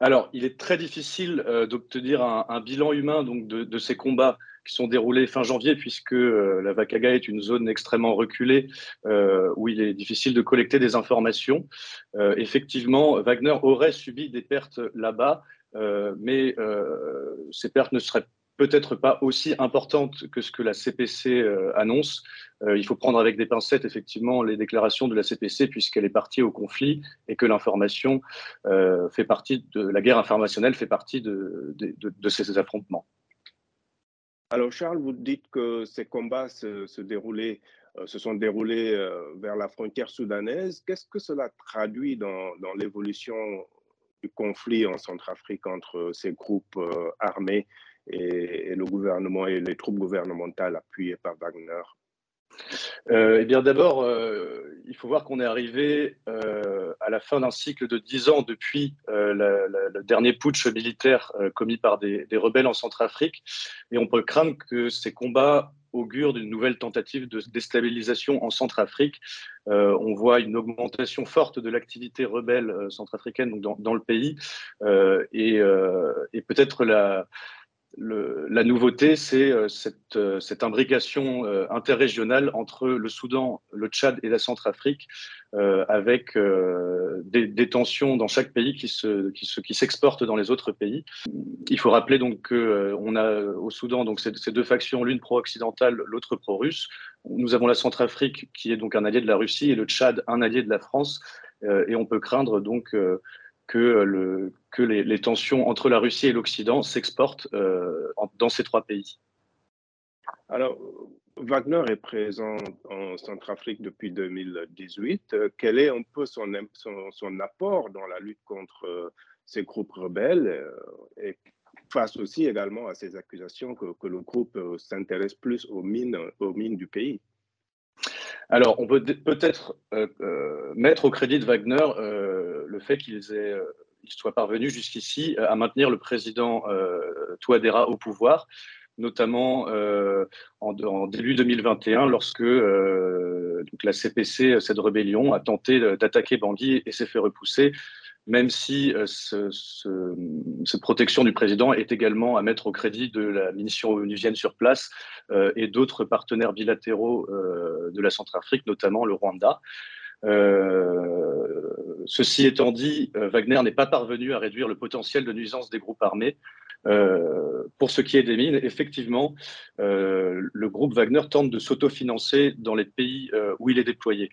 Alors, il est très difficile d'obtenir un, bilan humain donc, de, ces combats qui sont déroulés fin janvier, puisque la Vakaga est une zone extrêmement reculée où il est difficile de collecter des informations. effectivement, Wagner aurait subi des pertes là-bas, mais ces pertes ne seraient peut-être pas aussi importante que ce que la CPC euh, annonce. Euh, il faut prendre avec des pincettes, effectivement, les déclarations de la CPC, puisqu'elle est partie au conflit et que l'information euh, fait partie de la guerre informationnelle, fait partie de, ces affrontements. Alors, Charles, vous dites que ces combats se, déroulaient se sont déroulés vers la frontière soudanaise. Qu'est-ce que cela traduit dans l'évolution du conflit en Centrafrique entre ces groupes armés et, le gouvernement et les troupes gouvernementales appuyées par Wagner. Euh, eh bien, d'abord, euh, il faut voir qu'on est arrivé euh, à la fin d'un cycle de dix ans depuis le dernier putsch militaire commis par des, rebelles en Centrafrique, et on peut craindre que ces combats augurent d'une nouvelle tentative de déstabilisation en Centrafrique. on voit une augmentation forte de l'activité rebelle centrafricaine dans, le pays, et peut-être la la nouveauté, c'est euh, euh, cette, imbrication euh, interrégionale entre le Soudan, le Tchad et la Centrafrique, avec des, tensions dans chaque pays qui, s'exportent dans les autres pays. Il faut rappeler donc qu'on a au Soudan donc ces, deux factions, l'une pro-occidentale, l'autre pro-russe. Nous avons la Centrafrique qui est donc un allié de la Russie et le Tchad un allié de la France. et on peut craindre donc que, le, que les, tensions entre la Russie et l'Occident s'exportent euh, dans ces trois pays. Alors, Wagner est présent en Centrafrique depuis 2018. Quel est un peu son, son, apport dans la lutte contre euh, ces groupes rebelles euh, et face aussi également à ces accusations que, que le groupe s'intéresse plus aux mines, aux mines du pays? Alors, on peut peut-être mettre au crédit de Wagner le fait qu'ils soient parvenus jusqu'ici à maintenir le président Touadéra au pouvoir, notamment en, début 2021, lorsque la CPC, cette rébellion, a tenté d'attaquer Bangui et s'est fait repousser même si cette protection du président est également à mettre au crédit de la mission onusienne sur place et d'autres partenaires bilatéraux de la Centrafrique, notamment le Rwanda. Euh, ceci étant dit, euh, Wagner n'est pas parvenu à réduire le potentiel de nuisance des groupes armés. Euh, pour ce qui est des mines, effectivement, le groupe Wagner tente de s'autofinancer dans les pays où il est déployé.